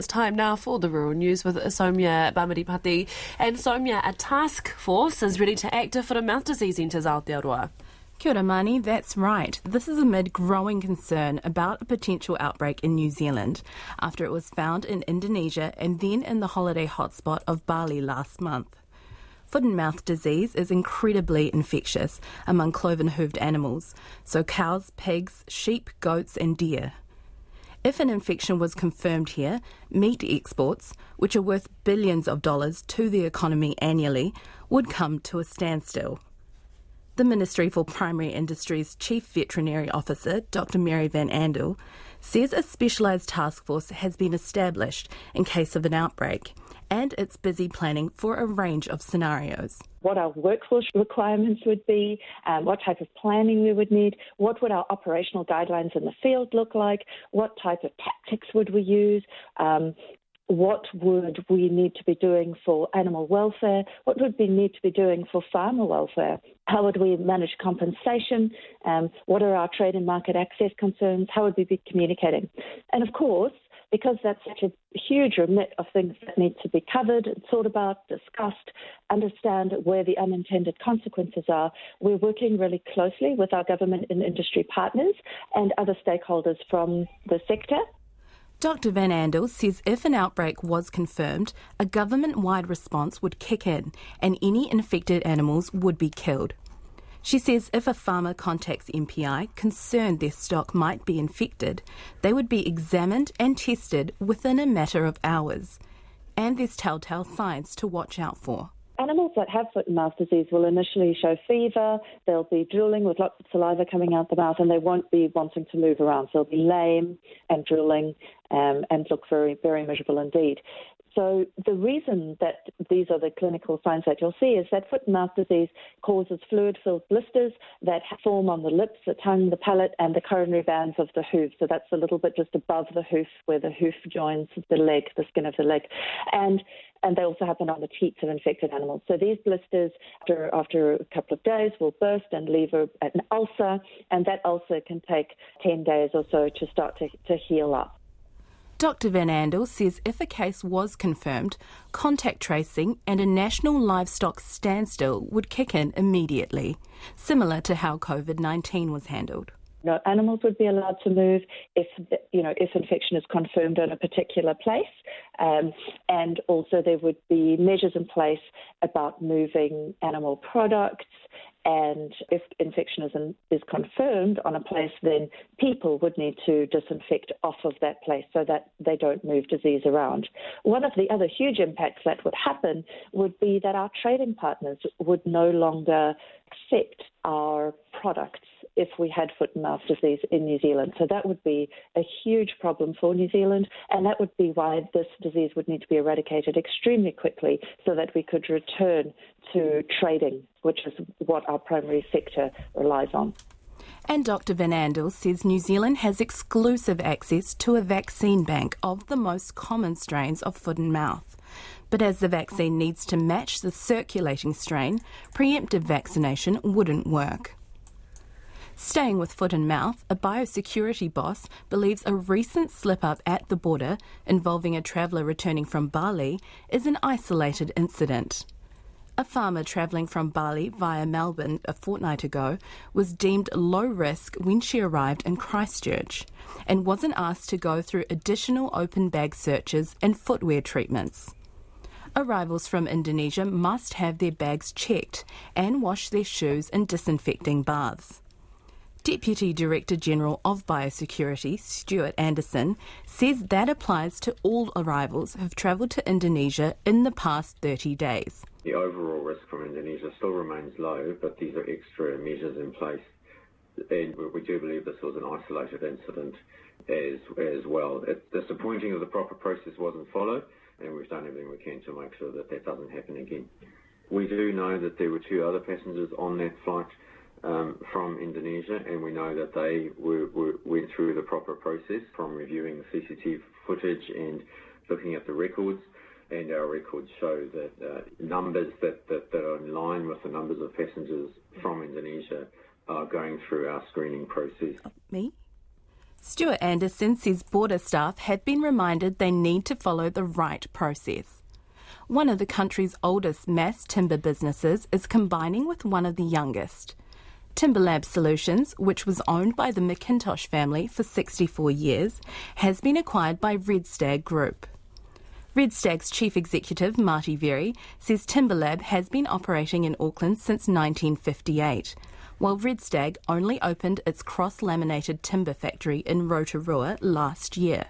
It's time now for the rural news with Somia Bamaripati. And Somia, a task force is ready to act for the mouth disease centres Aotearoa. Kia ora, Mani. That's right. This is amid growing concern about a potential outbreak in New Zealand after it was found in Indonesia and then in the holiday hotspot of Bali last month. Foot and mouth disease is incredibly infectious among cloven hooved animals, so cows, pigs, sheep, goats, and deer. If an infection was confirmed here, meat exports, which are worth billions of dollars to the economy annually, would come to a standstill. The Ministry for Primary Industries Chief Veterinary Officer, Dr. Mary Van Andel, says a specialised task force has been established in case of an outbreak and it's busy planning for a range of scenarios. What our workforce requirements would be, um, what type of planning we would need, what would our operational guidelines in the field look like, what type of tactics would we use, um, what would we need to be doing for animal welfare? What would we need to be doing for farmer welfare? How would we manage compensation? Um, what are our trade and market access concerns? How would we be communicating? And of course, because that's such a huge remit of things that need to be covered thought about, discussed, understand where the unintended consequences are, we're working really closely with our government and industry partners and other stakeholders from the sector. Dr. Van Andel says if an outbreak was confirmed, a government wide response would kick in and any infected animals would be killed. She says if a farmer contacts MPI concerned their stock might be infected, they would be examined and tested within a matter of hours. And there's telltale signs to watch out for. Animals that have foot and mouth disease will initially show fever, they'll be drooling with lots of saliva coming out the mouth, and they won't be wanting to move around. So they'll be lame and drooling um, and look very, very miserable indeed. So the reason that these are the clinical signs that you'll see is that foot and mouth disease causes fluid-filled blisters that form on the lips, the tongue, the palate, and the coronary bands of the hoof. So that's a little bit just above the hoof, where the hoof joins the leg, the skin of the leg, and and they also happen on the teats of infected animals. So these blisters, after, after a couple of days, will burst and leave an ulcer, and that ulcer can take 10 days or so to start to, to heal up. Dr. Van Andel says if a case was confirmed, contact tracing and a national livestock standstill would kick in immediately, similar to how COVID 19 was handled. No, animals would be allowed to move if you know if infection is confirmed in a particular place, um, and also there would be measures in place about moving animal products and if infection is, confirmed on a place, then people would need to disinfect off of that place so that they don't move disease around. One of the other huge impacts that would happen would be that our trading partners would no longer accept our products if we had foot and mouth disease in New Zealand. So that would be a huge problem for New Zealand, and that would be why this disease would need to be eradicated extremely quickly so that we could return to trading, which is what our primary sector relies on. And Dr. Van Andel says New Zealand has exclusive access to a vaccine bank of the most common strains of foot and mouth. But as the vaccine needs to match the circulating strain, preemptive vaccination wouldn't work. Staying with foot and mouth, a biosecurity boss believes a recent slip up at the border involving a traveller returning from Bali is an isolated incident. A farmer travelling from Bali via Melbourne a fortnight ago was deemed low risk when she arrived in Christchurch and wasn't asked to go through additional open bag searches and footwear treatments. Arrivals from Indonesia must have their bags checked and wash their shoes in disinfecting baths. Deputy Director General of Biosecurity, Stuart Anderson, says that applies to all arrivals who've travelled to Indonesia in the past 30 days. The overall risk from Indonesia still remains low, but these are extra measures in place. And we do believe this was an isolated incident as, as well. It's disappointing that the proper process wasn't followed, and we've done everything we can to make sure that that doesn't happen again. We do know that there were two other passengers on that flight um, from Indonesia, and we know that they were, were, went through the proper process from reviewing the CCTV footage and looking at the records. And our records show that uh, numbers that, that, that, are in line with the numbers of passengers from Indonesia are going through our screening process. Me? Stuart Anderson says border staff have been reminded they need to follow the right process. One of the country's oldest mass timber businesses is combining with one of the youngest. Timberlab Solutions, which was owned by the McIntosh family for 64 years, has been acquired by Red Stag Group. Red Stag's chief executive, Marty Verry, says Timberlab has been operating in Auckland since 1958, while Red Stag only opened its cross laminated timber factory in Rotorua last year.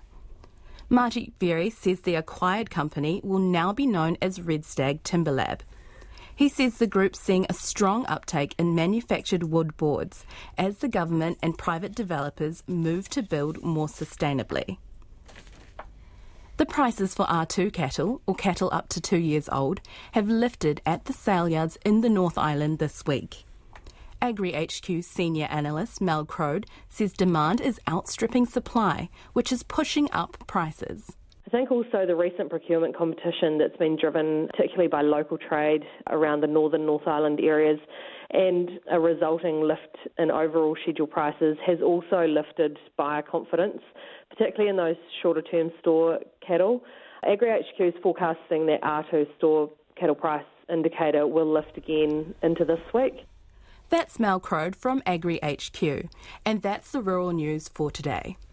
Marty Verry says the acquired company will now be known as Red Stag Timberlab. He says the group's seeing a strong uptake in manufactured wood boards as the government and private developers move to build more sustainably. The prices for R2 cattle, or cattle up to two years old, have lifted at the sale yards in the North Island this week. Agri HQ senior analyst Mel Croad says demand is outstripping supply, which is pushing up prices. I think also the recent procurement competition that's been driven particularly by local trade around the northern North Island areas and a resulting lift in overall schedule prices has also lifted buyer confidence, particularly in those shorter term store cattle. Agri HQ is forecasting that R2 store cattle price indicator will lift again into this week. That's Mel Croad from Agri HQ, and that's the rural news for today.